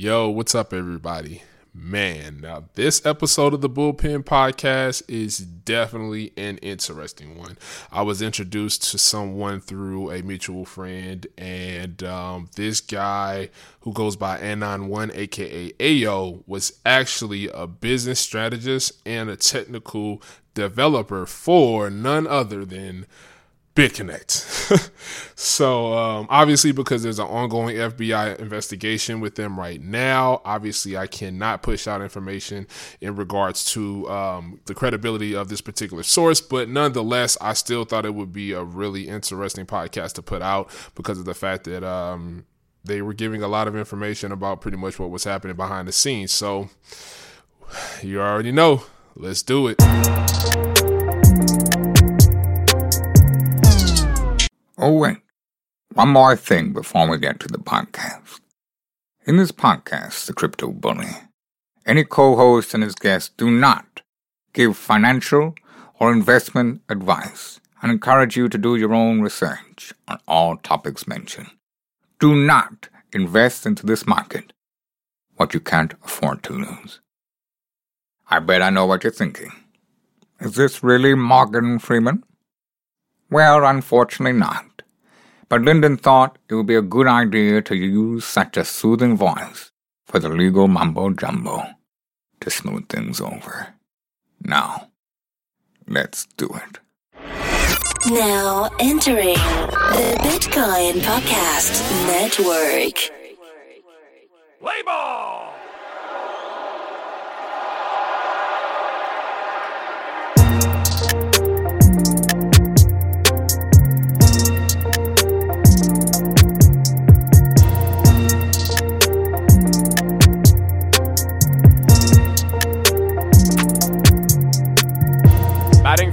Yo, what's up, everybody? Man, now this episode of the Bullpen Podcast is definitely an interesting one. I was introduced to someone through a mutual friend, and um, this guy who goes by Anon1, aka AO, was actually a business strategist and a technical developer for none other than BitConnect. so um, obviously, because there's an ongoing FBI investigation with them right now, obviously I cannot push out information in regards to um, the credibility of this particular source. But nonetheless, I still thought it would be a really interesting podcast to put out because of the fact that um, they were giving a lot of information about pretty much what was happening behind the scenes. So you already know. Let's do it. Oh, wait. One more thing before we get to the podcast. In this podcast, The Crypto Bully, any co host and his guests do not give financial or investment advice and encourage you to do your own research on all topics mentioned. Do not invest into this market what you can't afford to lose. I bet I know what you're thinking. Is this really Morgan Freeman? Well, unfortunately not. But Lyndon thought it would be a good idea to use such a soothing voice for the legal mumbo jumbo to smooth things over. Now, let's do it. Now entering the Bitcoin Podcast Network. Label!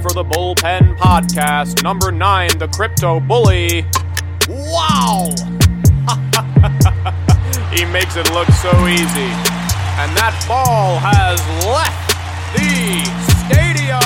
For the Bullpen Podcast, number nine, the Crypto Bully. Wow! he makes it look so easy. And that ball has left the stadium.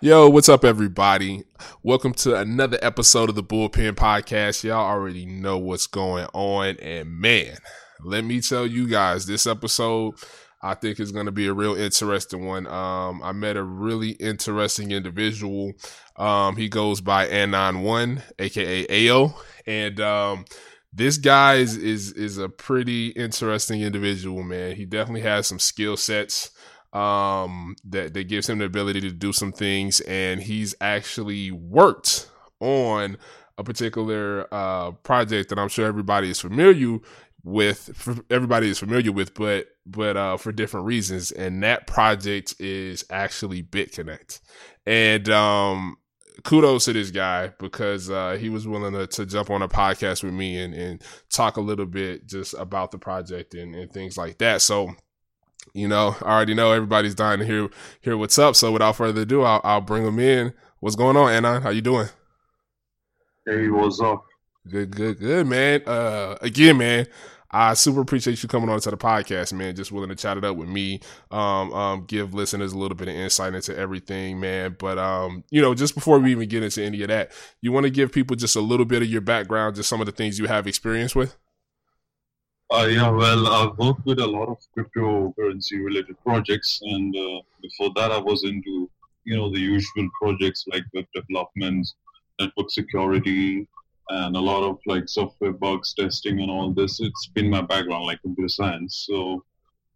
Yo, what's up, everybody? Welcome to another episode of the Bullpen Podcast. Y'all already know what's going on. And man, let me tell you guys, this episode I think is going to be a real interesting one. Um, I met a really interesting individual. Um, he goes by Anon1, aka AO. And um, this guy is, is is a pretty interesting individual, man. He definitely has some skill sets um that that gives him the ability to do some things and he's actually worked on a particular uh project that I'm sure everybody is familiar with everybody is familiar with but but uh for different reasons and that project is actually BitConnect and um kudos to this guy because uh, he was willing to, to jump on a podcast with me and, and talk a little bit just about the project and, and things like that so you know, I already know everybody's dying to hear hear what's up. So without further ado, I'll, I'll bring him in. What's going on, Anon? How you doing? Hey, what's up? Good, good, good, man. Uh, again, man, I super appreciate you coming on to the podcast, man. Just willing to chat it up with me. Um, um, give listeners a little bit of insight into everything, man. But um, you know, just before we even get into any of that, you want to give people just a little bit of your background, just some of the things you have experience with. Uh, yeah, well, I've worked with a lot of cryptocurrency related projects, and uh, before that, I was into you know the usual projects like web development, network security, and a lot of like software bugs testing and all this. It's been my background, like computer science. So,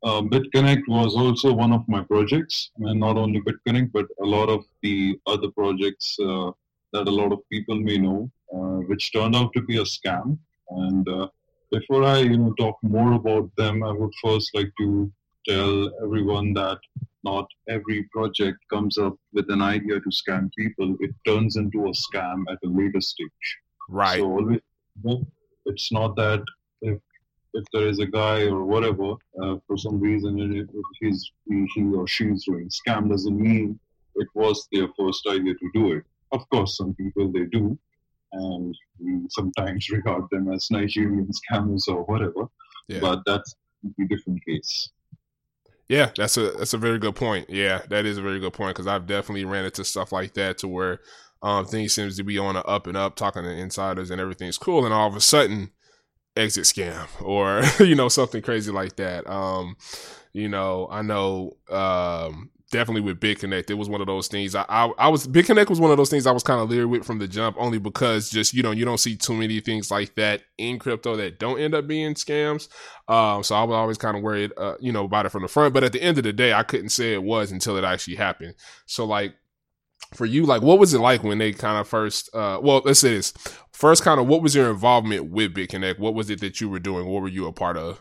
uh, BitConnect was also one of my projects, and not only BitConnect, but a lot of the other projects uh, that a lot of people may know, uh, which turned out to be a scam. And uh, before I, you know, talk more about them, I would first like to tell everyone that not every project comes up with an idea to scam people. It turns into a scam at a later stage. Right. So always, it's not that if if there is a guy or whatever uh, for some reason if he's he, he or she's doing scam doesn't mean it was their first idea to do it. Of course, some people they do, and we sometimes regard them as Nigerian scammers or whatever. Yeah. But that's a different case. Yeah, that's a that's a very good point. Yeah, that is a very good point because I've definitely ran into stuff like that to where Um, things seems to be on an up and up, talking to insiders and everything's cool, and all of a sudden, exit scam or you know something crazy like that. Um, you know, I know um, definitely with BitConnect, it was one of those things. I, I, I was BitConnect was one of those things I was kind of leery with from the jump, only because just you know you don't see too many things like that in crypto that don't end up being scams. Um, so I was always kind of worried, uh, you know, about it from the front. But at the end of the day, I couldn't say it was until it actually happened. So like for you, like what was it like when they kind of first? Uh, well, let's say this first. Kind of what was your involvement with BitConnect? What was it that you were doing? What were you a part of?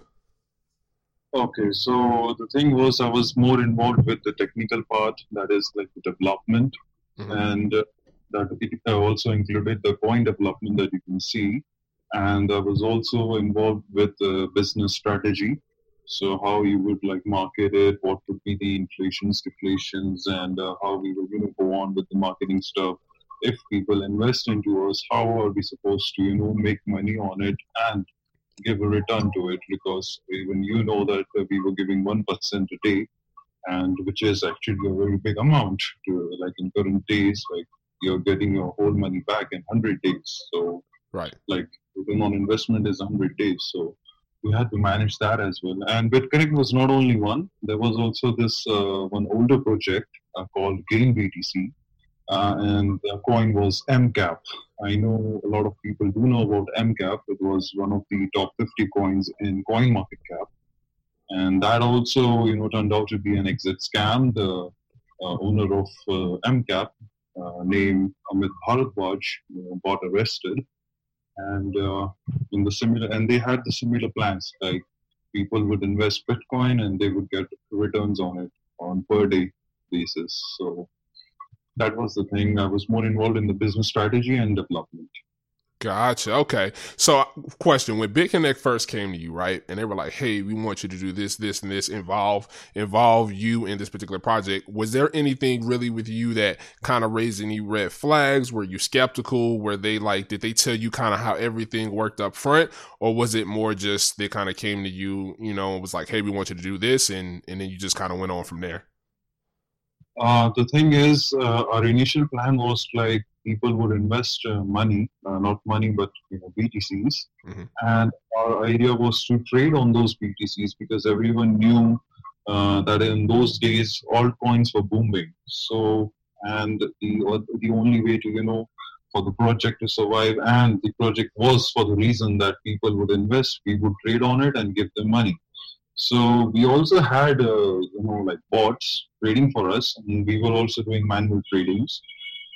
Okay, so the thing was, I was more involved with the technical part, that is like the development, mm-hmm. and uh, that it also included the coin development that you can see, and I was also involved with the business strategy. So how you would like market it, what would be the inflations, deflations, and uh, how we were going to go on with the marketing stuff. If people invest into us, how are we supposed to, you know, make money on it and give a return to it? Because even you know that we were giving 1% a day and which is actually a very big amount to like in current days like you're getting your whole money back in 100 days. So right. like return on investment is 100 days. So we had to manage that as well and bitconnect was not only one there was also this uh, one older project uh, called gain btc uh, and the coin was MCAP. I know a lot of people do know about MCAP. It was one of the top 50 coins in Coin Market Cap, and that also, you know, turned out to be an exit scam. The uh, owner of uh, MCAP, uh, named Amit Bharadwaj, you know, got arrested, and uh, in the similar, and they had the similar plans. Like people would invest Bitcoin and they would get returns on it on per day basis. So that was the thing. I was more involved in the business strategy and development. Gotcha. Okay. So, question: When BitConnect first came to you, right, and they were like, "Hey, we want you to do this, this, and this. Involve, involve you in this particular project." Was there anything really with you that kind of raised any red flags? Were you skeptical? Were they like, did they tell you kind of how everything worked up front, or was it more just they kind of came to you, you know, and was like, "Hey, we want you to do this," and and then you just kind of went on from there? Uh, the thing is, uh, our initial plan was like people would invest uh, money, uh, not money, but you know, BTCs, mm-hmm. and our idea was to trade on those BTCs because everyone knew uh, that in those days altcoins were booming. So, and the the only way to you know for the project to survive, and the project was for the reason that people would invest, we would trade on it and give them money. So we also had, uh, you know, like bots trading for us, and we were also doing manual tradings.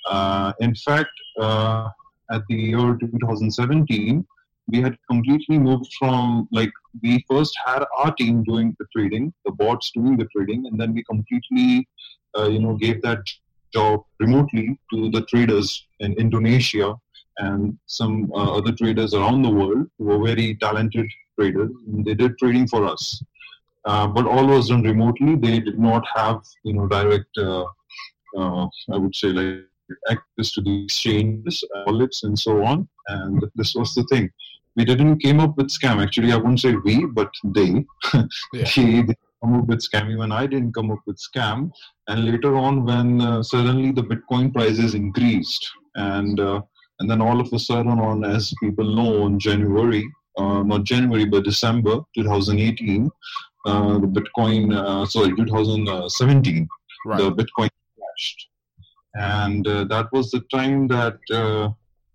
Uh, in fact, uh, at the year 2017, we had completely moved from like we first had our team doing the trading, the bots doing the trading, and then we completely, uh, you know, gave that job remotely to the traders in Indonesia and some uh, other traders around the world who were very talented traders. And they did trading for us. Uh, but all was done remotely. They did not have, you know, direct, uh, uh, I would say, like access to the exchanges, wallets, and so on. And this was the thing. We didn't came up with scam. Actually, I wouldn't say we, but they. yeah. they, they come up with scam. Even I didn't come up with scam. And later on, when uh, suddenly the Bitcoin prices increased, and uh, and then all of a sudden, on as people know, in January, uh, not January, but December 2018, uh, the Bitcoin, uh, sorry, 2017, right. the Bitcoin crashed, and uh, that was the time that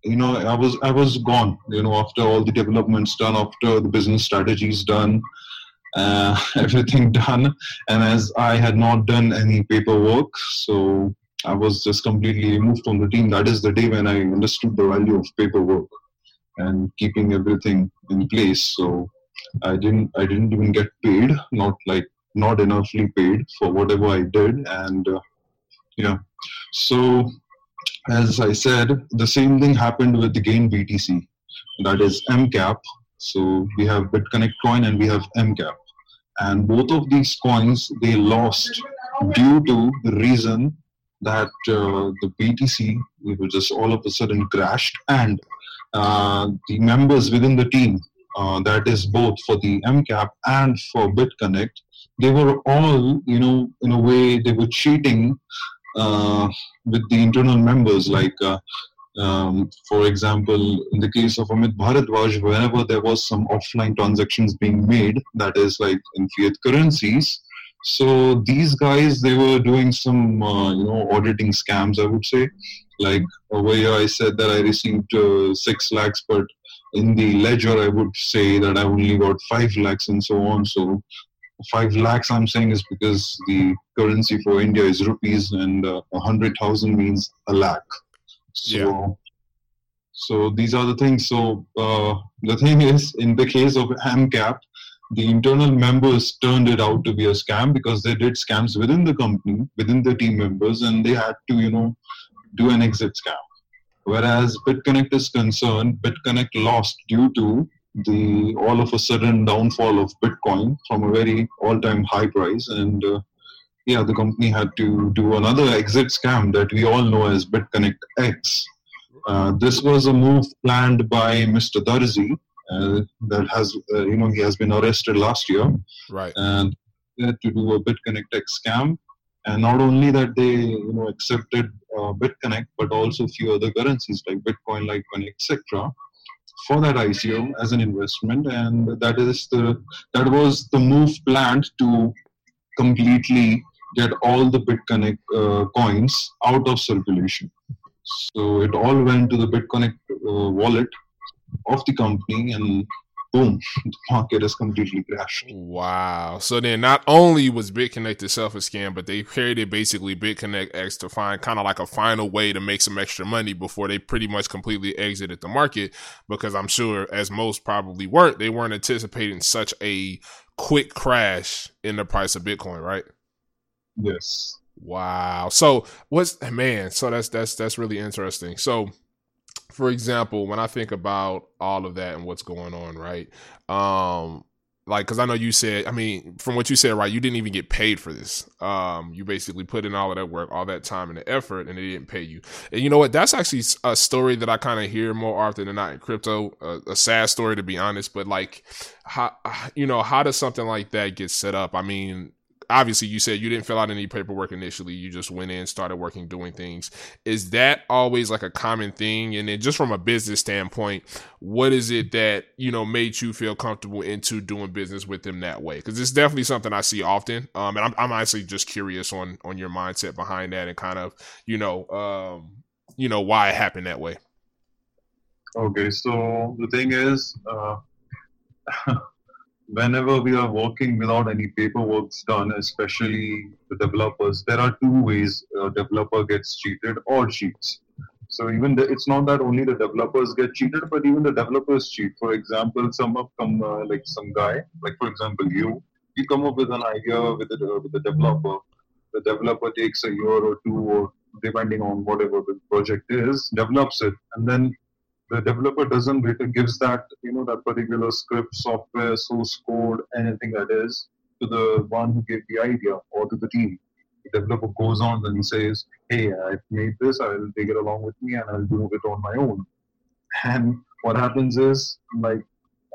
you know I was I was gone. You know, after all the developments done, after the business strategies done, uh, everything done, and as I had not done any paperwork, so I was just completely removed from the team. That is the day when I understood the value of paperwork and keeping everything in place. So I didn't I didn't even get paid, not like not enoughly paid for whatever I did, and uh, yeah. So as I said, the same thing happened with the Gain BTC, that is MCAP. So we have BitConnect coin and we have MCAP, and both of these coins they lost due to the reason that uh, the BTC were just all of a sudden crashed and uh, the members within the team uh, that is both for the MCAP and for BitConnect, they were all, you know, in a way, they were cheating uh, with the internal members. Like, uh, um, for example, in the case of Amit Bharadwaj, whenever there was some offline transactions being made, that is like in fiat currencies. So these guys, they were doing some, uh, you know, auditing scams. I would say, like over here, I said that I received uh, six lakhs, but in the ledger, I would say that I only got five lakhs and so on. So five lakhs I'm saying is because the currency for India is rupees and uh, a uh, hundred thousand means a lakh. So, yeah. so these are the things. So uh, the thing is, in the case of AMCAP, the internal members turned it out to be a scam because they did scams within the company, within the team members, and they had to, you know, do an exit scam. Whereas BitConnect is concerned, BitConnect lost due to the all of a sudden downfall of Bitcoin from a very all-time high price, and uh, yeah, the company had to do another exit scam that we all know as BitConnect X. Uh, this was a move planned by Mr. Darji uh, that has, uh, you know, he has been arrested last year, right? And to do a BitConnect X scam, and not only that they, you know, accepted uh, BitConnect, but also a few other currencies like Bitcoin, Litecoin, etc for that ICO as an investment, and that is the that was the move planned to completely get all the BitConnect uh, coins out of circulation. So it all went to the BitConnect uh, wallet of the company, and boom, the market has completely crashed. Wow. So then not only was BitConnect itself a scam, but they created basically BitConnect X to find kind of like a final way to make some extra money before they pretty much completely exited the market. Because I'm sure, as most probably weren't, they weren't anticipating such a quick crash in the price of Bitcoin, right? Yes. Wow. So what's man, so that's that's that's really interesting. So for example, when I think about all of that and what's going on, right? Um, like, cause I know you said, I mean, from what you said, right, you didn't even get paid for this. Um, you basically put in all of that work, all that time and the effort, and they didn't pay you. And you know what? That's actually a story that I kind of hear more often than not in crypto. A, a sad story, to be honest. But like, how you know, how does something like that get set up? I mean, obviously you said you didn't fill out any paperwork initially. You just went in started working doing things. Is that always like a common thing? And then just from a business standpoint what is it that you know made you feel comfortable into doing business with them that way? Because it's definitely something i see often. Um and i'm, I'm honestly just curious on on your mindset behind that and kind of you know um you know why it happened that way. Okay so the thing is uh whenever we are working without any paperwork done, especially the developers, there are two ways a developer gets cheated or cheats. So even the, it's not that only the developers get cheated, but even the developers cheat. For example, some of come uh, like some guy, like for example you, you come up with an idea with the with the developer. The developer takes a year or two, or depending on whatever the project is, develops it, and then the developer doesn't gives that you know that particular script software source code anything that is to the one who gave the idea or to the team. The developer goes on and he says hey i've made this i'll take it along with me and i'll do it on my own. And what happens is like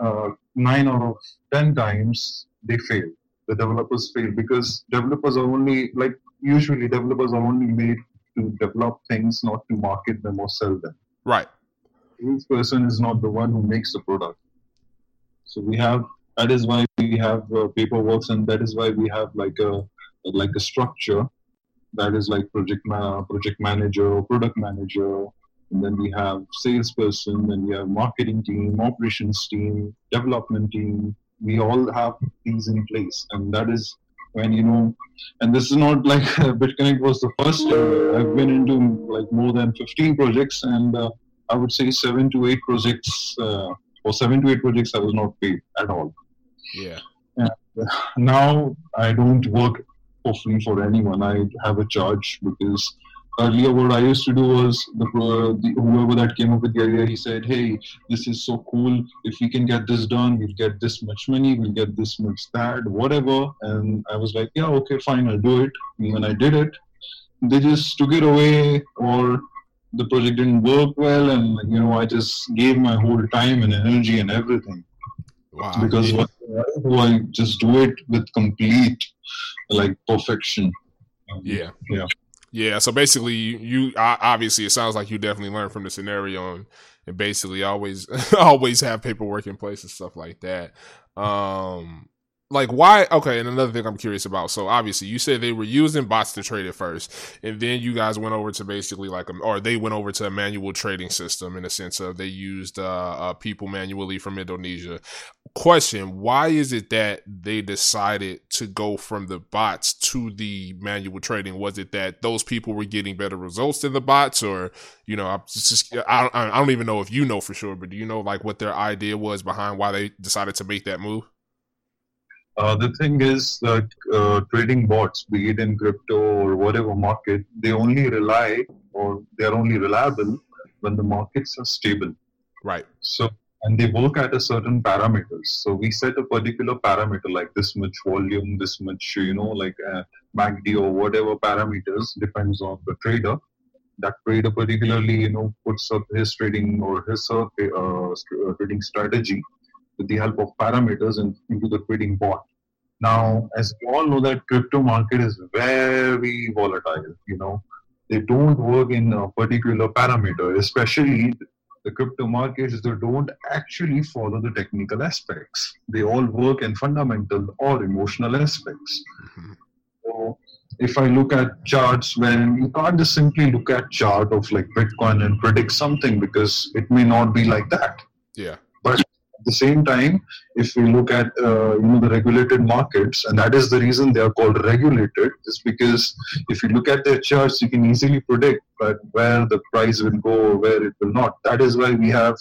uh, nine out of ten times they fail. The developers fail because developers are only like usually developers are only made to develop things not to market them or sell them. Right each person is not the one who makes the product. So we have that is why we have uh, paperwork, and that is why we have like a like a structure that is like project ma- project manager or product manager, and then we have salesperson, and we have marketing team, operations team, development team. We all have these in place, and that is when you know and this is not like bitconnect was the first i've been into like more than 15 projects and uh, I would say seven to eight projects, uh, or seven to eight projects, I was not paid at all. Yeah. And now I don't work for free for anyone. I have a charge because earlier what I used to do was the, the, whoever that came up with the idea, he said, "Hey, this is so cool. If we can get this done, we'll get this much money. We'll get this much that, whatever." And I was like, "Yeah, okay, fine, I'll do it." And when I did it, they just took it away or the project didn't work well, and you know I just gave my whole time and energy and everything. Wow. Because what do I just do it with complete like perfection. Yeah. Yeah. Yeah, so basically, you, you obviously it sounds like you definitely learned from the scenario and, and basically always always have paperwork in place and stuff like that. Um, like why okay and another thing i'm curious about so obviously you said they were using bots to trade it first and then you guys went over to basically like a, or they went over to a manual trading system in a sense of they used uh, uh, people manually from indonesia. Question why is it that they decided to go from the bots to the manual trading? Was it that those people were getting better results than the bots or you know it's just I, I don't even know if you know for sure but do you know like what their idea was behind why they decided to make that move uh, the thing is that uh, trading bots, be it in crypto or whatever market, they only rely or they are only reliable when the markets are stable. Right. So, and they work at a certain parameters. So we set a particular parameter like this much volume, this much, you know, like uh, MACD or whatever parameters depends on the trader. That trader particularly, you know, puts up his trading or his uh, uh trading strategy with the help of parameters in, into the trading bot. Now, as you all know, that crypto market is very volatile. You know, they don't work in a particular parameter, especially the crypto markets. They don't actually follow the technical aspects. They all work in fundamental or emotional aspects. Mm-hmm. So, if I look at charts, when you can't just simply look at chart of like Bitcoin and predict something because it may not be like that. Yeah the same time, if we look at uh, you know the regulated markets, and that is the reason they are called regulated, is because if you look at their charts, you can easily predict where the price will go or where it will not. That is why we have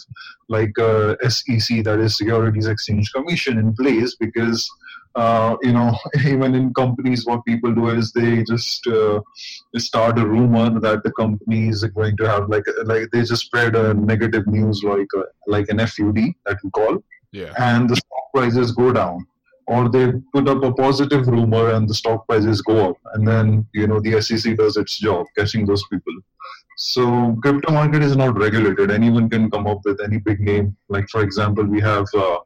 like uh, SEC, that is Securities Exchange Commission, in place because uh, you know, even in companies, what people do is they just uh, start a rumor that the company is going to have like like they just spread a negative news like a, uh, like an FUD that we call, yeah, and the stock prices go down, or they put up a positive rumor and the stock prices go up, and then you know the SEC does its job catching those people. So crypto market is not regulated. Anyone can come up with any big name. Like for example, we have uh,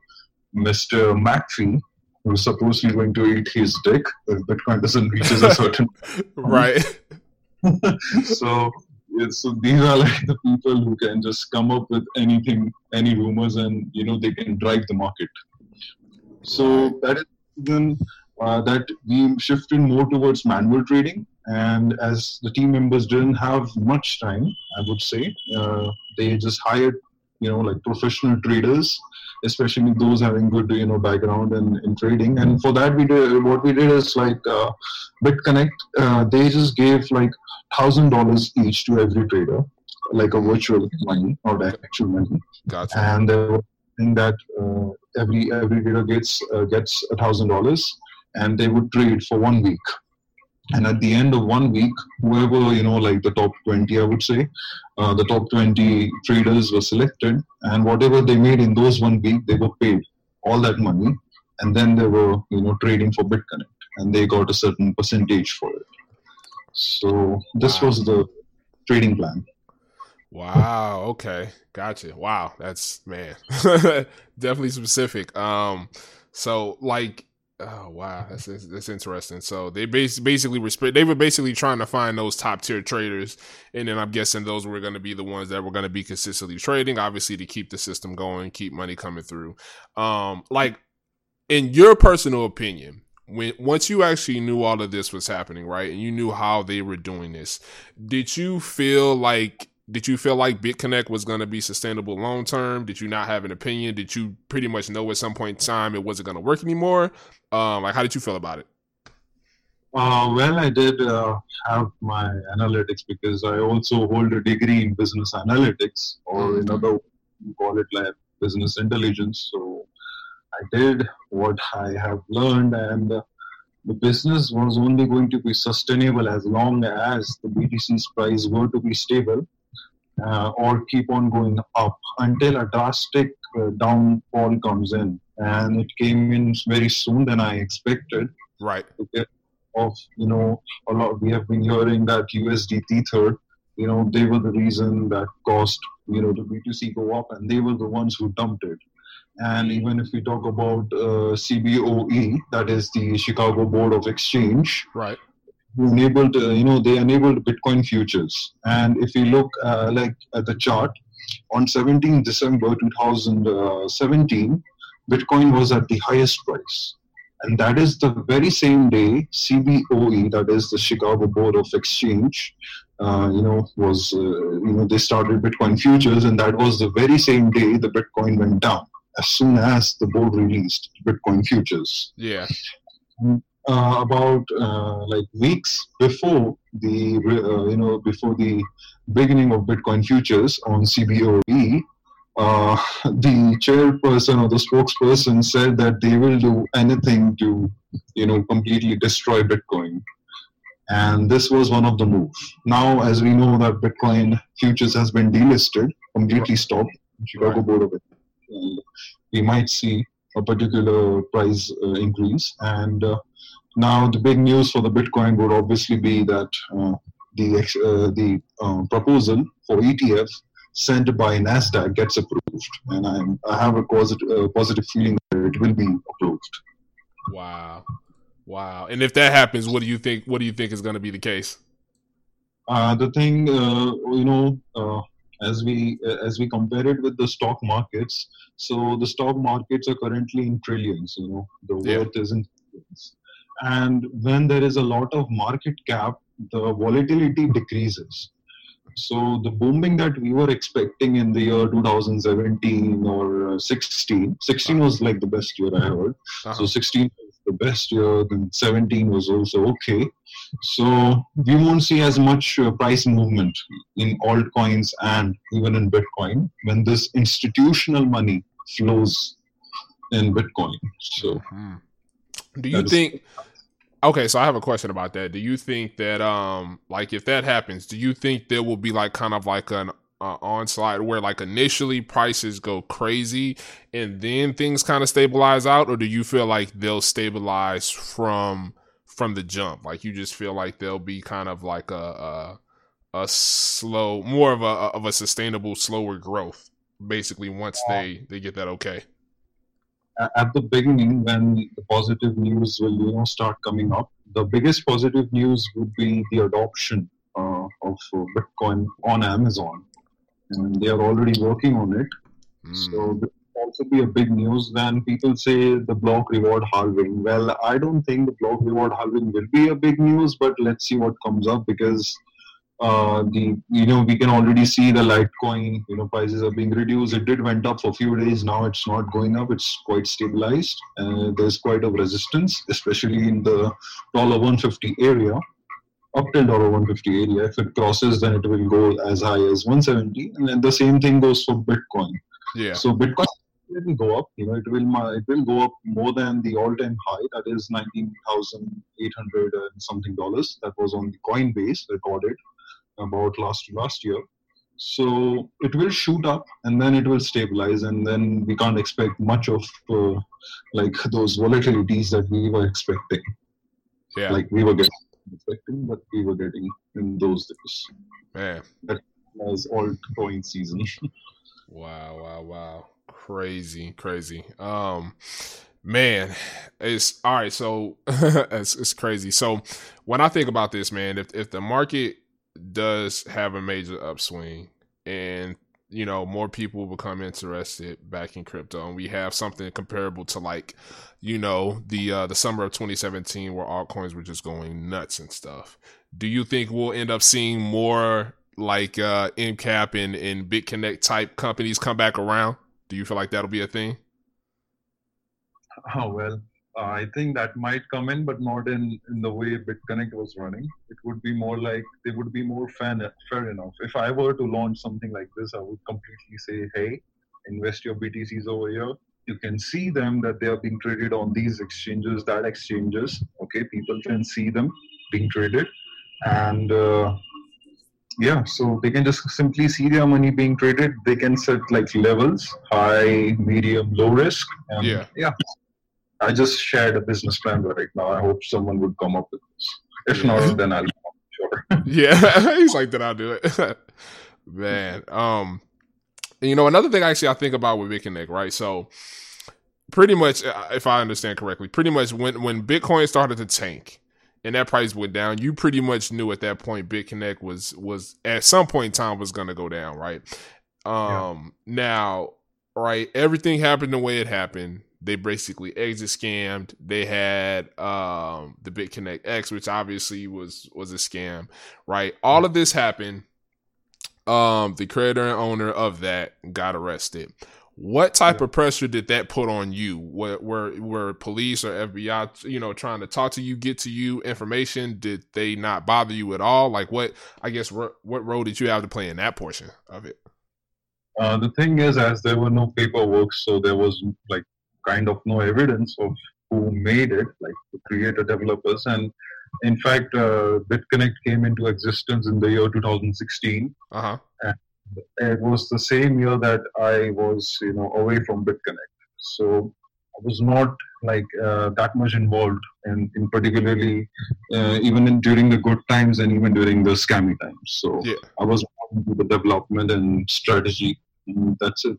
Mr. McAfee who's supposedly going to eat his dick if Bitcoin doesn't reach a certain right. so so these are like the people who can just come up with anything, any rumors, and you know they can drive the market. So that is then uh, that we shifted more towards manual trading, and as the team members didn't have much time, I would say uh, they just hired you know like professional traders especially those having good you know background in, in trading. And for that we did what we did is like uh, bitconnect uh, they just gave like thousand dollars each to every trader like a virtual money or actual money. Gotcha. and they were saying that uh, every every trader gets uh, gets a thousand dollars and they would trade for one week and at the end of one week whoever you know like the top 20 i would say uh, the top 20 traders were selected and whatever they made in those one week they were paid all that money and then they were you know trading for bitconnect and they got a certain percentage for it. So this wow. was the trading plan. Wow okay. Gotcha. Wow that's man. Definitely specific. Um so like Oh wow, that's that's interesting. So they basically respect. They were basically trying to find those top tier traders, and then I'm guessing those were going to be the ones that were going to be consistently trading, obviously to keep the system going, keep money coming through. Um, like in your personal opinion, when once you actually knew all of this was happening, right, and you knew how they were doing this, did you feel like did you feel like BitConnect was going to be sustainable long term? Did you not have an opinion? Did you pretty much know at some point in time it wasn't going to work anymore? Um, like, how did you feel about it? Uh, well, I did uh, have my analytics because I also hold a degree in business analytics, or mm-hmm. in other you call it like business intelligence. So I did what I have learned, and uh, the business was only going to be sustainable as long as the BTC's price were to be stable uh, or keep on going up until a drastic uh, downfall comes in. And it came in very soon than I expected. Right. Of you know a lot we have been hearing that USD Tether, you know they were the reason that caused you know the BTC go up, and they were the ones who dumped it. And even if we talk about uh, CBOE, that is the Chicago Board of Exchange, right? Who enabled, uh, you know, they enabled Bitcoin futures. And if you look uh, like at the chart, on 17 December 2017, Bitcoin was at the highest price. And that is the very same day CBOE, that is the Chicago Board of Exchange, uh, you know, was, uh, you know, they started Bitcoin futures, and that was the very same day the Bitcoin went down as soon as the board released Bitcoin futures. Yeah. Uh, about uh, like weeks before the uh, you know before the beginning of Bitcoin futures on CBOE, uh, the chairperson or the spokesperson said that they will do anything to you know completely destroy Bitcoin. And this was one of the moves. Now, as we know that Bitcoin futures has been delisted, completely stopped, Chicago. Board of It. We might see a particular price uh, increase. And uh, now the big news for the Bitcoin would obviously be that uh, the uh, the uh, proposal for ETF sent by Nasdaq gets approved, and I'm, I have a positive uh, positive feeling that it will be approved. Wow. Wow. And if that happens, what do you think? What do you think is going to be the case? Uh, the thing, uh, you know, uh, as we uh, as we compare it with the stock markets, so the stock markets are currently in trillions. You know, the Yeah. worth is in trillions, and when there is a lot of market cap, the volatility decreases. So the booming that we were expecting in the year 2017 or uh, 16, 16 was like the best year I heard. Uh-huh. So 16 was the best year, then 17 was also okay. So we won't see as much uh, price movement in altcoins and even in Bitcoin when this institutional money flows in Bitcoin. So Mhm. Do you think? Okay, so I have a question about that. Do you think that, um, like, if that happens, do you think there will be like kind of like an uh, onslaught where like initially prices go crazy and then things kind of stabilize out, or do you feel like they'll stabilize from from the jump? Like you just feel like they'll be kind of like a a, a slow, more of a of a sustainable, slower growth, basically once they they get that okay. At the beginning when the positive news will you know start coming up the biggest positive news would be the adoption uh, of uh, bitcoin on amazon. And they are already working on it. Mm. so this will also be a big news when people say the block reward halving. Well i don't think the block reward halving will be a big news but let's see what comes up because uh, the you know we can already see the Litecoin you know prices are being reduced. It did went up for a few days. Now it's not going up. It's quite stabilized. Uh, there's quite a resistance, especially in the dollar 150 area. Up till dollar 150 area. If it crosses, then it will go as high as 170. And then the same thing goes for Bitcoin. Yeah. So Bitcoin will go up. You know, it will it will go up more than the all-time high. That is nineteen thousand eight hundred and something dollars. That was on the Coinbase recorded about last last year. So it will shoot up and then it will stabilize, and then we can't expect much of uh, like those volatilities that we were expecting. Yeah. Like we were getting expecting, but we were getting in those days Man. all altcoin season. Wow, wow, wow. Crazy, crazy. Um man, it's all right, so it's it's crazy. So when I think about this, man, if if the market does have a major upswing and you know more people become interested back in crypto and we have something comparable to like you know the uh the summer of 2017 where altcoins were just going nuts and stuff. Do you think we'll end up seeing more like uh mcap and and bitconnect type companies come back around? Do you feel like that'll be a thing? Oh well, I think that might come in, but not in, in the way BitConnect was running. It would be more like they would be more fair, fair enough. If I were to launch something like this, I would completely say, hey, invest your BTCs over here. You can see them that they are being traded on these exchanges, that exchanges. Okay, people can see them being traded, and uh, yeah, so they can just simply see their money being traded. They can set like levels, high, medium, low risk. And Yeah. yeah. I just shared a business plan right now. I hope someone would come up with this. If not, then I'll sure. yeah he's like then i'll do it man um you know another thing actually i think about with bitconnect right so pretty much uh, if i understand correctly pretty much when when bitcoin started to tank and that price went down, you pretty much knew at that point BitConnect was was at some point in time was going to go down, right? Um, yeah. now, right, everything happened the way it happened. They basically exit scammed. They had um the BitConnect X, which obviously was was a scam, right? All of this happened. Um, the creator and owner of that got arrested. What type yeah. of pressure did that put on you? Were, were were police or FBI, you know, trying to talk to you, get to you information? Did they not bother you at all? Like, what I guess what role did you have to play in that portion of it? Uh, the thing is, as there were no paperwork, so there was like kind of no evidence of who made it, like the creator developers. And in fact, uh, BitConnect came into existence in the year 2016. Uh-huh. And it was the same year that I was, you know, away from BitConnect. So I was not like uh, that much involved in, in particularly uh, even in, during the good times and even during the scammy times. So yeah. I was into the development and strategy. And that's it.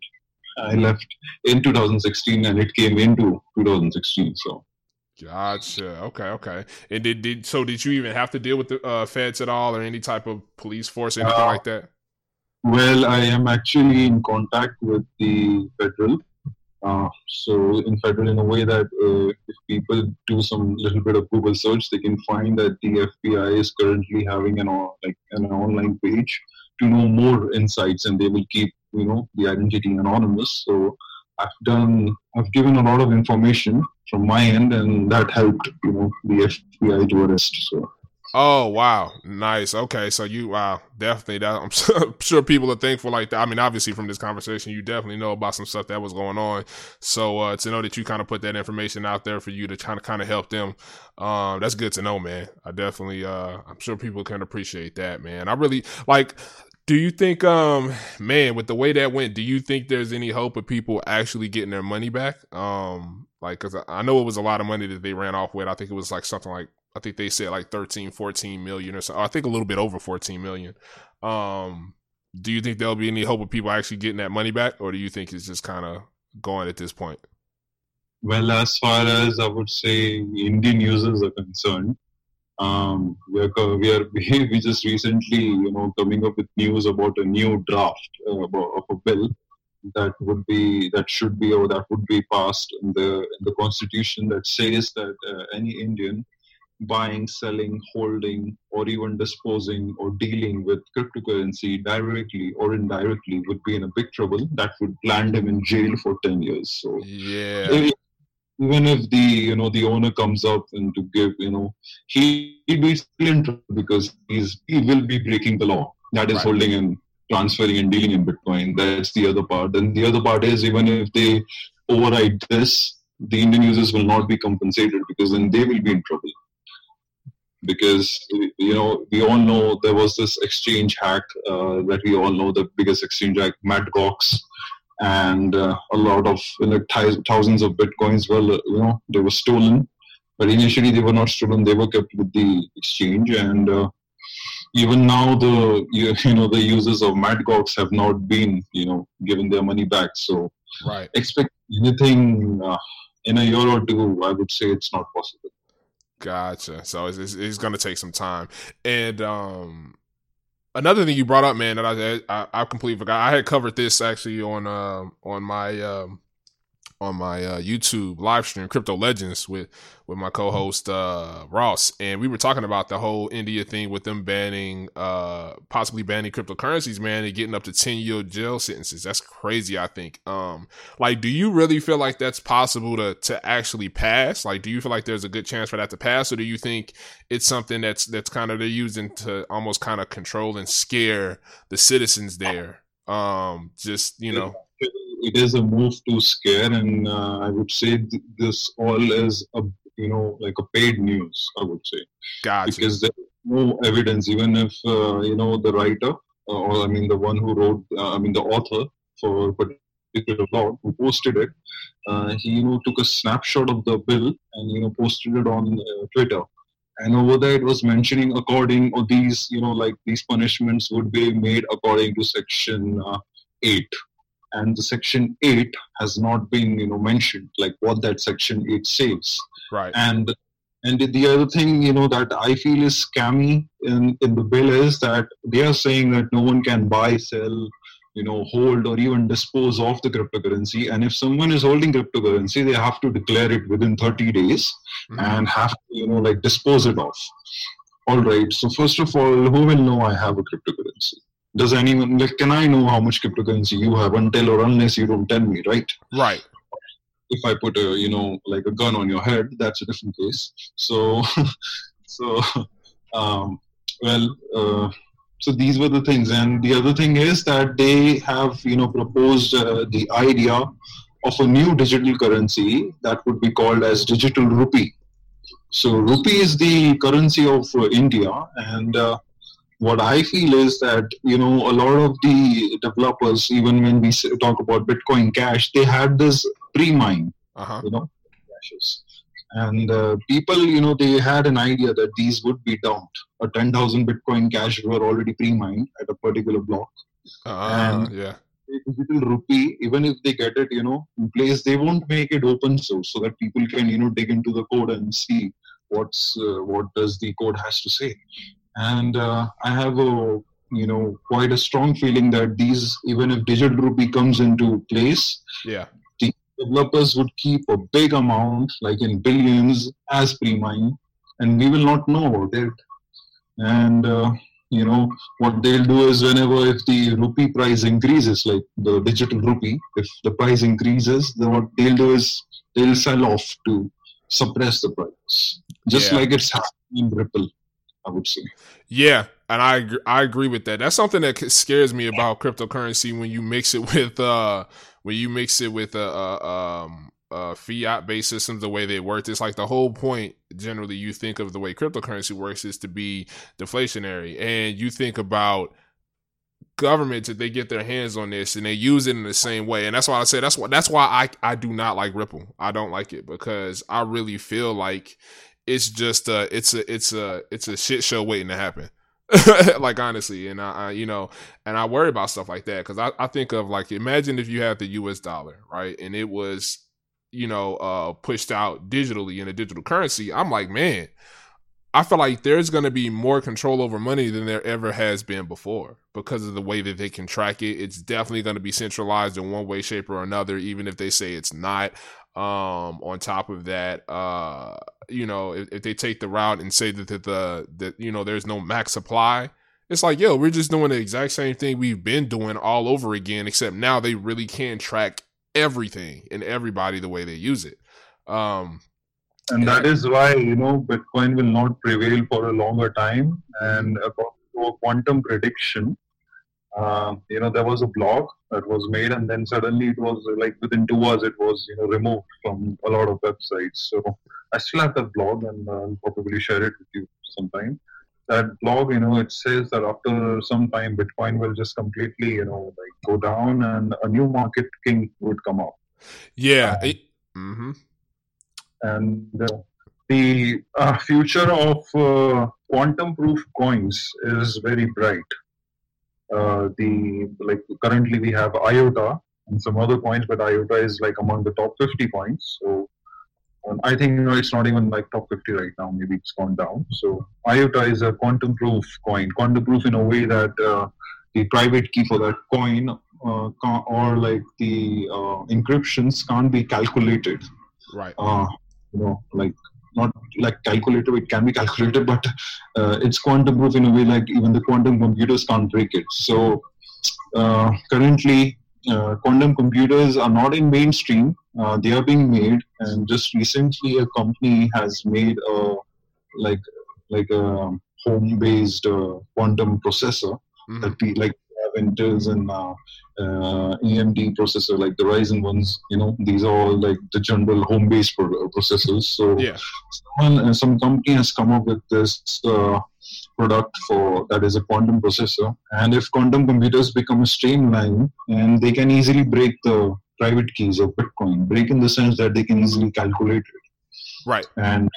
I left in 2016 and it came into 2016. So. Gotcha. Okay. Okay. And did, did so? Did you even have to deal with the uh, feds at all, or any type of police force, or anything uh, like that? Well, I am actually in contact with the federal. Uh, so in federal, in a way that uh, if people do some little bit of Google search, they can find that the FBI is currently having an like an online page to know more insights, and they will keep you know the identity anonymous. So I've done, I've given a lot of information from my end, and that helped you know the FBI to arrest. So. Oh wow, nice. Okay, so you wow, definitely that. I'm sure people are thankful like that. I mean, obviously from this conversation, you definitely know about some stuff that was going on. So uh, to know that you kind of put that information out there for you to kind of kind of help them, um, that's good to know, man. I definitely, uh, I'm sure people can appreciate that, man. I really like. Do you think, um, man, with the way that went, do you think there's any hope of people actually getting their money back? Um, like, cause I know it was a lot of money that they ran off with. I think it was like something like I think they said like 13, 14 million or so. I think a little bit over 14 million. Um, do you think there'll be any hope of people actually getting that money back, or do you think it's just kind of going at this point? Well, as far as I would say Indian users are concerned, um, we are we are we just recently you know coming up with news about a new draft uh, of a bill that would be that should be or that would be passed in the in the constitution that says that uh, any Indian buying, selling, holding, or even disposing or dealing with cryptocurrency directly or indirectly would be in a big trouble. That would land him in jail for 10 years. So, yeah. Even if the you know the owner comes up and to give you know he he be in trouble because he's he will be breaking the law that is right. holding and transferring and dealing in Bitcoin. That's the other part. And the other part is even if they override this, the Indian users will not be compensated because then they will be in trouble because you know we all know there was this exchange hack uh, that we all know the biggest exchange hack, Mt. Gox, and uh, a lot of you know, th- thousands of bitcoins were you know they were stolen, but initially they were not stolen; they were kept with the exchange, and uh, even now the you, you know the users of Mt. Gox have not been you know given their money back. So right. expect anything uh, in a year or two. I would say it's not possible. Gotcha. So it's, it's, it's going to take some time. And um, another thing you brought up, man, that I, I, I completely forgot. I had covered this actually on uh, on my um, on my uh, YouTube live stream, Crypto Legends, with with my co-host uh, Ross, and we were talking about the whole India thing with them banning, uh, possibly banning cryptocurrencies, man, and getting up to ten year jail sentences. That's crazy. I think. Um, like, do you really feel like that's possible to to actually pass? Like, do you feel like there's a good chance for that to pass, or do you think it's something that's that's kind of they're using to almost kind of control and scare the citizens there? Um, just you know it is a move to scare, and uh, I would say th- this all is a you know like a paid news. I would say, gotcha. because there's no evidence, even if uh, you know the writer uh, or I mean the one who wrote, uh, I mean the author for particular law who posted it, uh, he you know took a snapshot of the bill and you know posted it on uh, Twitter and over there it was mentioning according or these you know like these punishments would be made according to section uh, 8 and the section 8 has not been you know mentioned like what that section 8 says right and And the other thing, you know, that I feel is scammy in, in the bill is that they are saying that no one can buy, sell, you know, hold or even dispose of the cryptocurrency. And if someone is holding cryptocurrency, they have to declare it within 30 days Mhm. and have to, you know, like dispose it off. All right. So first of all, who will know I have a cryptocurrency? Does anyone like? Can I know how much cryptocurrency you have until or unless you don't tell me, right? Right. if I put a you know like a gun on your head, that's a different case. So, so um, well, uh, so these were the things, and the other thing is that they have you know proposed uh, the idea of a new digital currency that would be called as digital rupee. So rupee is the currency of uh, India, and uh, what I feel is that you know a lot of the developers, even when we talk about Bitcoin Cash, they had this pre-mine, Uh huh. you know, and uh, people, you know, they had an idea that these would be dumped. A 10,000 Bitcoin cash were already pre-mined at a particular block. Uh, And- yeah. Digital rupee, even if they get it, you know, in place, they won't make it open source so that people can, you know, dig into the code and see what's uh, what does the code has to say. And uh, I have a, you know, quite a strong feeling that these, even if digital rupee comes into place, Yeah. the developers would keep a big amount, like in billions, as pre-mine, and we will not know about it. And uh, you know what they'll do is whenever if the rupee price increases, like the digital rupee, if the price increases, then what they'll do is they'll sell off to suppress the price, just Yeah. like it's happening in Ripple, I would say. Yeah, and I agree, I agree with that. That's something that scares me about cryptocurrency when you mix it with uh when you mix it with a uh, uh, um uh fiat based systems the way they work. It's like the whole point generally you think of the way cryptocurrency works is to be deflationary, and you think about governments if they get their hands on this and they use it in the same way and that's why i say that's why that's why i i do not like ripple i don't like it because i really feel like it's just a it's a it's a it's a shit show waiting to happen like honestly and I, I you know and i worry about stuff like that because I, I think of like imagine if you had the us dollar right and it was you know uh pushed out digitally in a digital currency i'm like man I feel like there's going to be more control over money than there ever has been before because of the way that they can track it. It's definitely going to be centralized in one way, shape, or another, even if they say it's not. Um, on top of that, uh, you know, if, if they take the route and say that the, the that you know there's no max supply, it's like yo, we're just doing the exact same thing we've been doing all over again, except now they really can track everything and everybody the way they use it. Um, and that is why you know bitcoin will not prevail for a longer time and according to a quantum prediction uh, you know there was a blog that was made and then suddenly it was like within two hours it was you know removed from a lot of websites. So i still have that blog and uh, i'll probably share it with you sometime that blog you know it says that after some time bitcoin will just completely you know like go down and a new market king would come up yeah. Um, it- mhm. and uh, the uh, future of uh, quantum proof coins is very bright. Uh, the like currently we have IOTA and some other coins, but IOTA is like among the top 50 coins. So I think you know it's not even like top 50 right now. Maybe it's gone down. So IOTA is a quantum proof coin. Quantum proof in a way that uh, the private key for that coin uh, or like the uh, encryptions can't be calculated Right. uh, you know, like not like calculated, it can be calculated, but uh, it's quantum proof in a way like even the quantum computers can't break it. So uh, currently, uh, quantum computers are not in mainstream. Uh, they are being made, and just recently, a company has made a like like a home-based uh, quantum processor Mhm. that we like Intel's and uh, uh, AMD processor, like the Ryzen ones. You know, these are all like the general home-based pro- processors. So Yeah. someone, uh, some company has come up with this uh, product for that is a quantum processor. And if quantum computers become a streamline, and they can easily break the private keys of Bitcoin, break in the sense that they can easily calculate it Right. and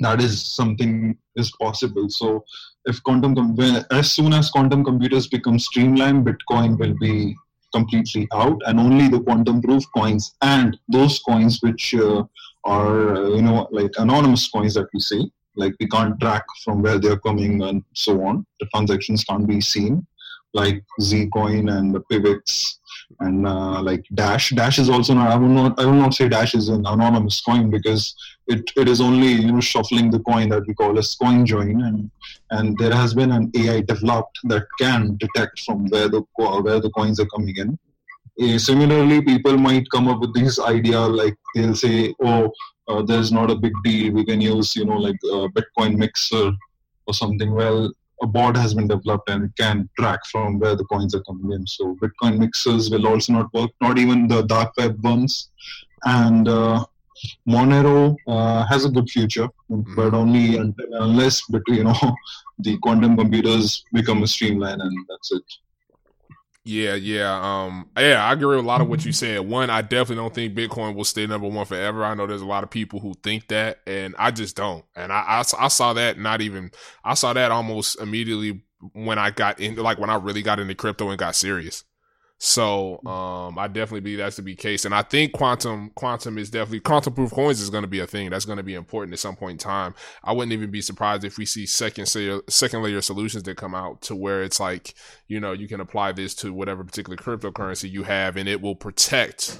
that is something is possible so if quantum com- as soon as quantum computers become streamlined bitcoin will be completely out, and only the quantum proof coins and those coins which uh, are uh, you know like anonymous coins that we say, like we can't track from where they're coming and so on. The transactions can't be seen, like Zcoin and the Pivx and uh, like Dash. Dash is also not. I will not. I will not say Dash is an anonymous coin because it, it is only you know shuffling the coin that we call as coin join, and and there has been an AI developed that can detect from where the where the coins are coming in. Uh, similarly, people might come up with this idea like they'll say, "Oh, uh, there's not a big deal. We can use you know like a Bitcoin mixer or something." Well, a bot has been developed and it can track from where the coins are coming in. So Bitcoin mixers will also not work, not even the dark web ones. And uh, Monero uh, has a good future, mm-hmm. but only until, unless but you know the quantum computers become a streamline, and that's it. Yeah, yeah, um, yeah. I agree with a lot of what you said. One, I definitely don't think Bitcoin will stay number one forever. I know there's a lot of people who think that, and I just don't. And I, I, I saw that not even. I saw that almost immediately when I got into like when I really got into crypto and got serious. So um, I definitely believe that's to be case, and I think quantum quantum is definitely quantum proof coins is going to be a thing that's going to be important at some point in time. I wouldn't even be surprised if we see second layer second layer solutions that come out to where it's like you know you can apply this to whatever particular cryptocurrency you have, and it will protect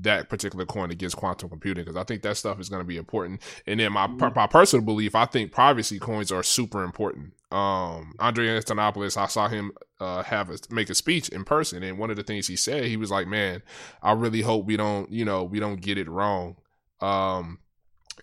that particular coin against quantum computing because I think that stuff is going to be important. And then my my personal belief, I think privacy coins are super important. Um, Andre Antonopoulos, I saw him uh, have a, make a speech in person, and one of the things he said, he was like, "Man, I really hope we don't, you know, we don't get it wrong." Um,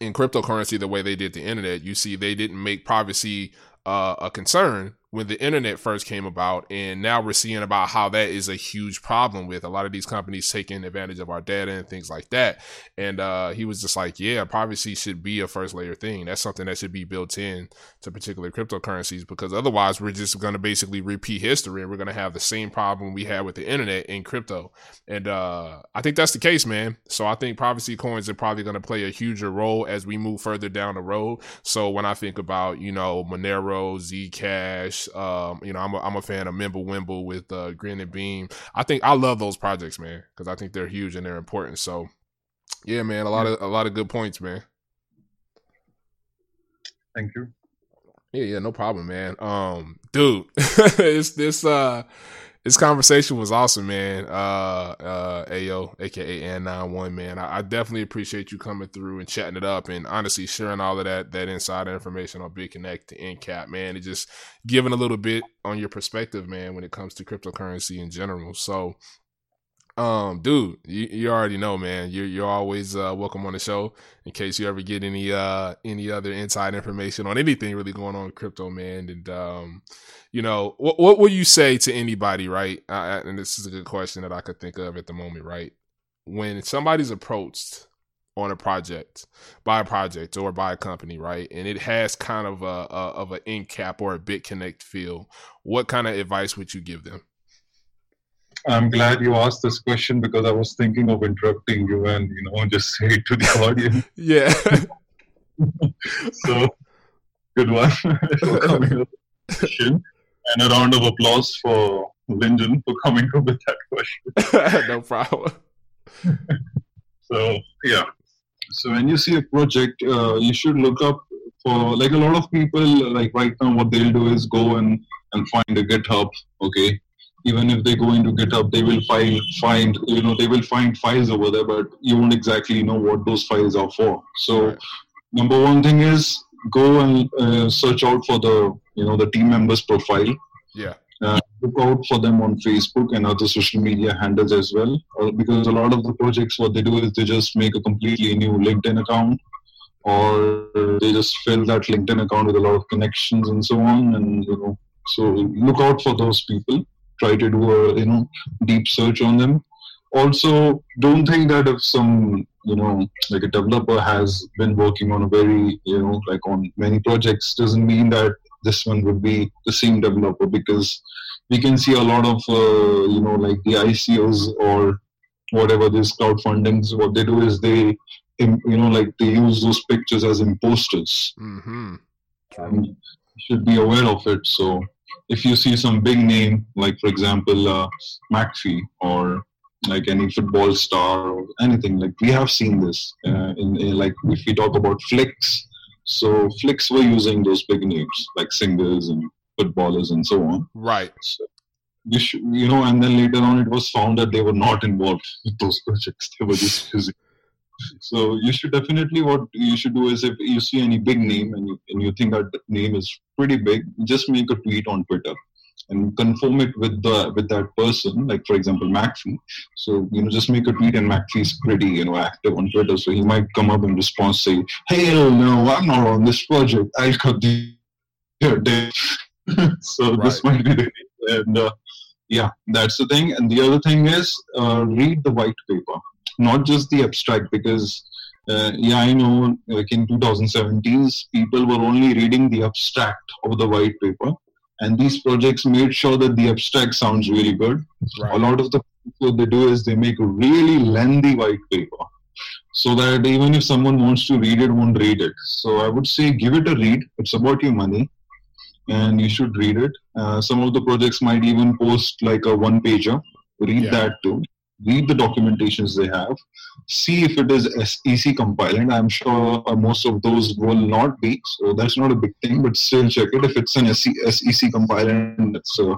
in cryptocurrency, the way they did the internet, you see, they didn't make privacy uh, a concern when the internet first came about and now we're seeing about how that is a huge problem with a lot of these companies taking advantage of our data and things like that. And uh, he was just like yeah privacy should be a first layer thing. That's something that should be built in to particular cryptocurrencies because otherwise we're just going to basically repeat history and we're going to have the same problem we had with the internet in crypto. And uh, i think that's the case man. So i think privacy coins are probably going to play a huger role as we move further down the road. So when i think about you know monero zcash um, you know, I'm a, I'm a fan of Mimblewimble with uh, Grin and Beam. I think I love those projects, man, because I think they're huge and they're important. So, yeah, man, a lot of a lot of good points, man. Thank you. Yeah, yeah, no problem, man. Um, dude, it's this uh this conversation was awesome, man. Uh, uh, AO, aka AnonOne, man. I, I, definitely appreciate you coming through and chatting it up, and honestly sharing all of that that inside information on BitConnect to MCAP, man. And just giving a little bit on your perspective, man, when it comes to cryptocurrency in general. So, um, dude, you, you already know, man. You're you're always uh, welcome on the show. In case you ever get any uh any other inside information on anything really going on with crypto, man. And um, you know, what what will you say to anybody, right? Uh, and this is a good question that I could think of at the moment, right? When somebody's approached on a project by a project or by a company, right? And it has kind of a, a of an MCAP or a BitConnect feel. What kind of advice would you give them? I'm glad you asked this question because I was thinking of interrupting you and you know just say it to the audience. yeah. so good one for coming up question. And a round of applause for Lyndon for coming up with that question. no problem. so yeah. So when you see a project, uh, you should look up for like a lot of people like right now what they'll do is go and and find a GitHub, okay, even if they go into GitHub, they will find find you know they will find files over there, but you won't exactly know what those files are for. So, right. number one thing is go and uh, search out for the you know the team members profile. Yeah. Uh, look out for them on Facebook and other social media handles as well, uh, because a lot of the projects what they do is they just make a completely new LinkedIn account, or they just fill that LinkedIn account with a lot of connections and so on, and you know so look out for those people try to do a you know deep search on them. Also, don't think that if some you know like a developer has been working on a very you know like on many projects doesn't mean that this one would be the same developer because we can see a lot of uh, you know like the ICOs or whatever these crowdfundings what they do is they you know like they use those pictures as imposters mm-hmm. and you should be aware of it so if you see some big name, like for example, uh, McAfee or like any football star or anything, like we have seen this uh, in, in like if we talk about flicks. So flicks were using those big names like singers and footballers and so on. Right. So you should, you know, and then later on it was found that they were not involved with those projects. They were just using. So you should definitely what you should do is if you see any big name and you, and you think that name is pretty big, just make a tweet on Twitter and confirm it with the with that person. Like for example, McAfee. So you know, just make a tweet and McAfee's pretty you know active on Twitter, so he might come up in response say, "Hell no, I'm not on this project. I'll cut the your dick." so this might be the case. and uh, yeah, that's the thing. And the other thing is uh, read the white paper, not just the abstract, because uh, yeah, I know like in 2017s, people were only reading the abstract of the white paper, and these projects made sure that the abstract sounds really good. A lot of the what they do is they make a really lengthy white paper, so that even if someone wants to read it, won't read it. So I would say give it a read. It's about your money, and you should read it. Uh, some of the projects might even post like a one pager. Read Yeah. that too. Read the documentations they have. See if it is SEC compliant. I'm sure uh, most of those will not be, so that's not a big thing. But still check it. If it's an SEC, compliant, that's a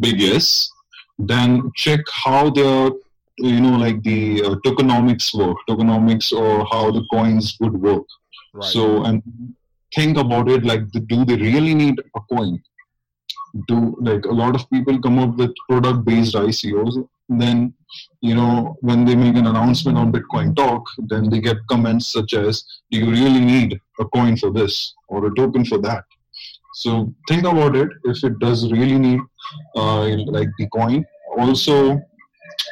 big yes. Then check how their you know like the uh, tokenomics work, tokenomics or how the coins would work. Right. So and think about it like do they really need a coin? Do like a lot of people come up with product based ICOs, then you know when they make an announcement on Bitcoin Talk, then they get comments such as, "Do you really need a coin for this or a token for that?" So think about it if it does really need uh, like the coin. Also,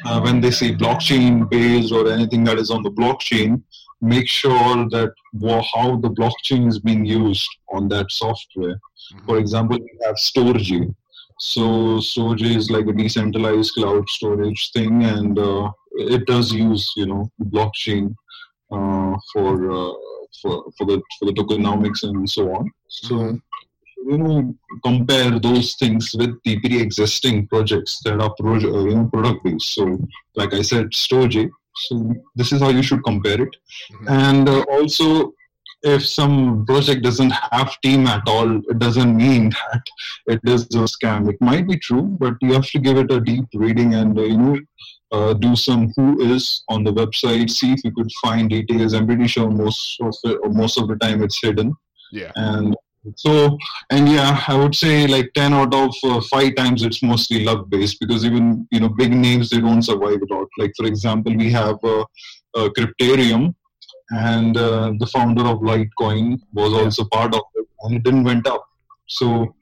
uh, when they say blockchain based or anything that is on the blockchain, make sure that wha- how the blockchain is being used on that software. For example, we have Storj. So Storj is like a decentralized cloud storage thing, and uh, it does use you know blockchain uh, for, uh, for for the for the tokenomics and so on. So Mhm. you know compare those things with the pre-existing projects that are pro- uh, you know product based. So like I said, Storj. So this is how you should compare it, Mhm. and uh, also if some project doesn't have team at all, it doesn't mean that it is a scam. It might be true, but you have to give it a deep reading and uh, you know uh, do some who is on the website. See if you could find details. I'm pretty sure most of it, or most of the time it's hidden. Yeah. And so and yeah, I would say like ten out of uh, five times it's mostly luck based because even you know big names they don't survive it out. Like for example, we have uh, uh, Crypterium and uh, the founder of Litecoin was also part of it, and it didn't went up. So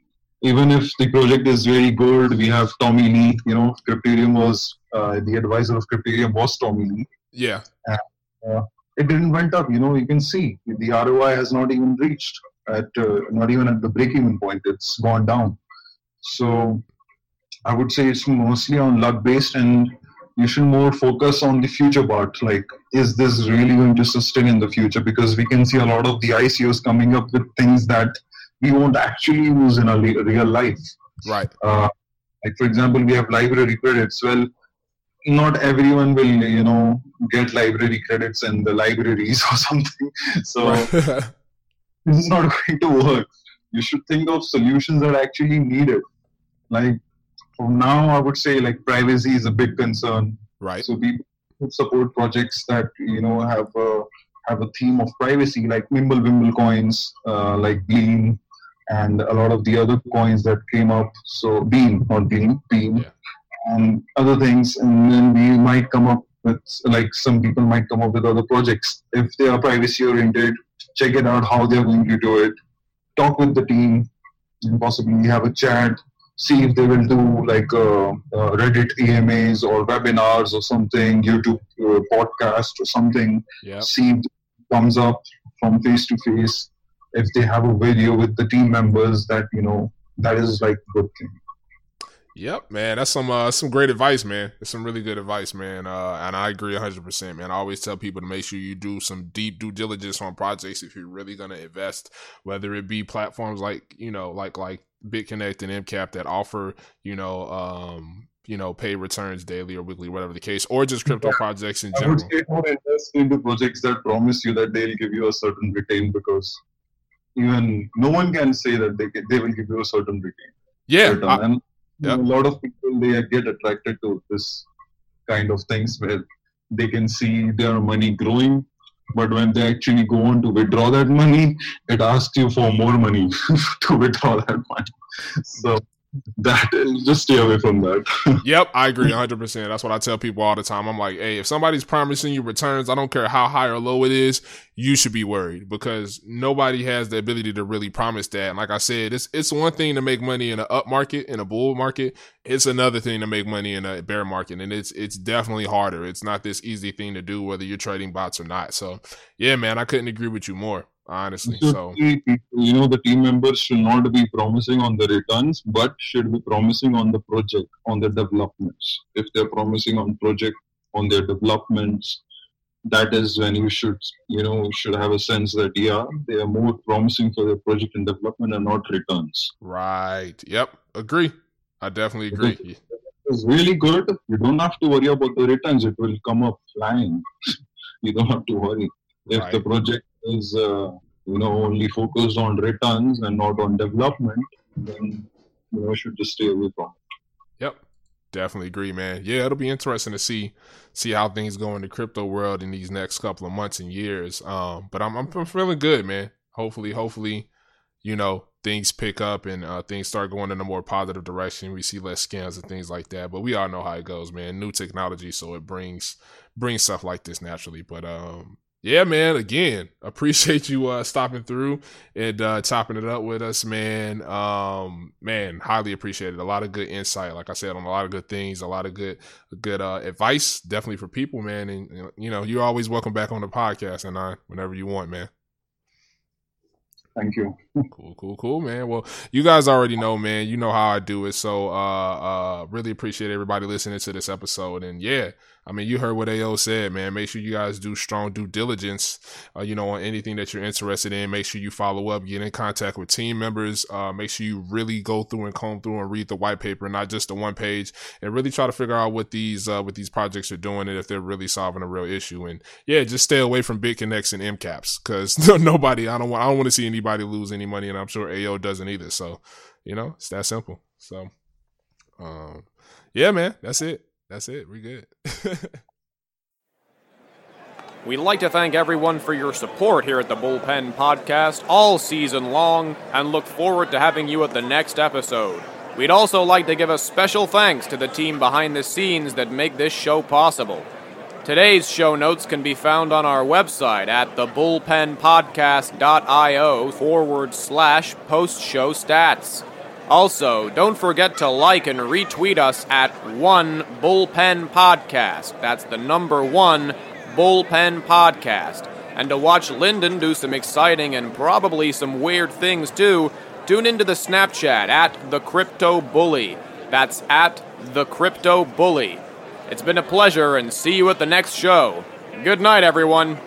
even if the project is very good, we have Tommy Lee. You know, Crypterium was uh, the advisor of Crypterium was Tommy Lee. Yeah. It didn't went up. You know, you can see the ROI has not even reached at uh, not even at the break-even point. It's gone down. So I would say it's mostly on luck based and you should more focus on the future part like is this really going to sustain in the future because we can see a lot of the icos coming up with things that we won't actually use in a le- real life Right. uh, like for example we have library credits well not everyone will you know get library credits in the libraries or something so this is not going to work. You should think of solutions that actually need it. Like now, I would say like privacy is a big concern. right. So people support projects that you know have a have a theme of privacy, like Mimble Wimble coins, uh, like Beam, and a lot of the other coins that came up. So Beam, not Beam, Beam, Yeah. and other things. And then we might come up with like some people might come up with other projects if they are privacy oriented. Check it out how they are going to do it. Talk with the team, and possibly have a chat see if they will do like uh, uh, Reddit AMAs or webinars or something, YouTube uh, podcast or something. Yeah. See if comes up from face to face. If they have a video with the team members, that you know that is like good thing. Yep, man. That's some uh some great advice, man. It's some really good advice, man. Uh and I agree 100%, man. I always tell people to make sure you do some deep due diligence on projects if you're really going to invest, whether it be platforms like, you know, like like BitConnect and MCAP that offer, you know, um, you know, pay returns daily or weekly, whatever the case, or just crypto Yeah. projects in I general. would say more invest into projects that promise you that they'll give you a certain return because even no one can say that they they will give you a certain return. Yeah, return. I- and Yep. a lot of people they get attracted to this kind of things where they can see their money growing, but when they actually go on to withdraw that money, it asks you for more money to withdraw that money. So that just stay away from that. Yep, I agree 100%. That's what I tell people all the time. I'm like, hey, if somebody's promising you returns, I don't care how high or low it is, you should be worried because nobody has the ability to really promise that. And like I said, it's it's one thing to make money in an up market, in a bull market. It's another thing to make money in a bear market. And it's it's definitely harder. It's not this easy thing to do whether you're trading bots or not. So yeah, man, I couldn't agree with you more, honestly. So people, you know, the team members should not be promising on the returns, but should be promising on the project, on the developments. If they're promising on project, on their developments, that is when you should, you know, should have a sense that yeah, they are more promising for their project and development and not returns. right. Yep. Agree. I definitely agree. It's really good. You don't have to worry about the returns; it will come up flying. you don't have to worry. If the project is, uh, you know, only focused on returns and not on development, then you know, should just stay away from. it. Yep. Definitely agree, man. Yeah, it'll be interesting to see see how things go in the crypto world in these next couple of months and years. Um, but I'm I'm feeling good, man. Hopefully, hopefully, you know, things pick up and uh, things start going in a more positive direction. We see less scams and things like that. But we all know how it goes, man. New technology, so it brings brings stuff like this naturally. But um, yeah, man. Again, appreciate you uh stopping through and uh it up with us, man. Um, man, highly appreciated. A lot of good insight, like I said, on a lot of good things, a lot of good good uh advice, definitely for people, man. And you know, you're always welcome back on the podcast, and I whenever you want, man. Thank you. Cool, cool, cool, man. Well, you guys already know, man. You know how I do it. So, uh, uh, really appreciate everybody listening to this episode. And yeah, I mean, you heard what AO said, man. Make sure you guys do strong due diligence, uh, you know, on anything that you're interested in. Make sure you follow up, get in contact with team members. Uh, make sure you really go through and comb through and read the white paper, not just the one page, and really try to figure out what these, uh, what these projects are doing and if they're really solving a real issue. And yeah, just stay away from BitConnects and MCAPs because nobody, I don't want, I don't want to see anybody lose any money, and I'm sure AO doesn't either. So, you know, it's that simple. So, um, yeah, man, that's it. That's it. We good. We'd like to thank everyone for your support here at the Bullpen Podcast all season long and look forward to having you at the next episode. We'd also like to give a special thanks to the team behind the scenes that make this show possible. Today's show notes can be found on our website at thebullpenpodcast.io forward slash post show stats. Also, don't forget to like and retweet us at one Bullpen Podcast. That's the number one Bullpen Podcast. And to watch Lyndon do some exciting and probably some weird things too, tune into the Snapchat at the Crypto Bully. That's at the Crypto Bully. It's been a pleasure and see you at the next show. Good night, everyone.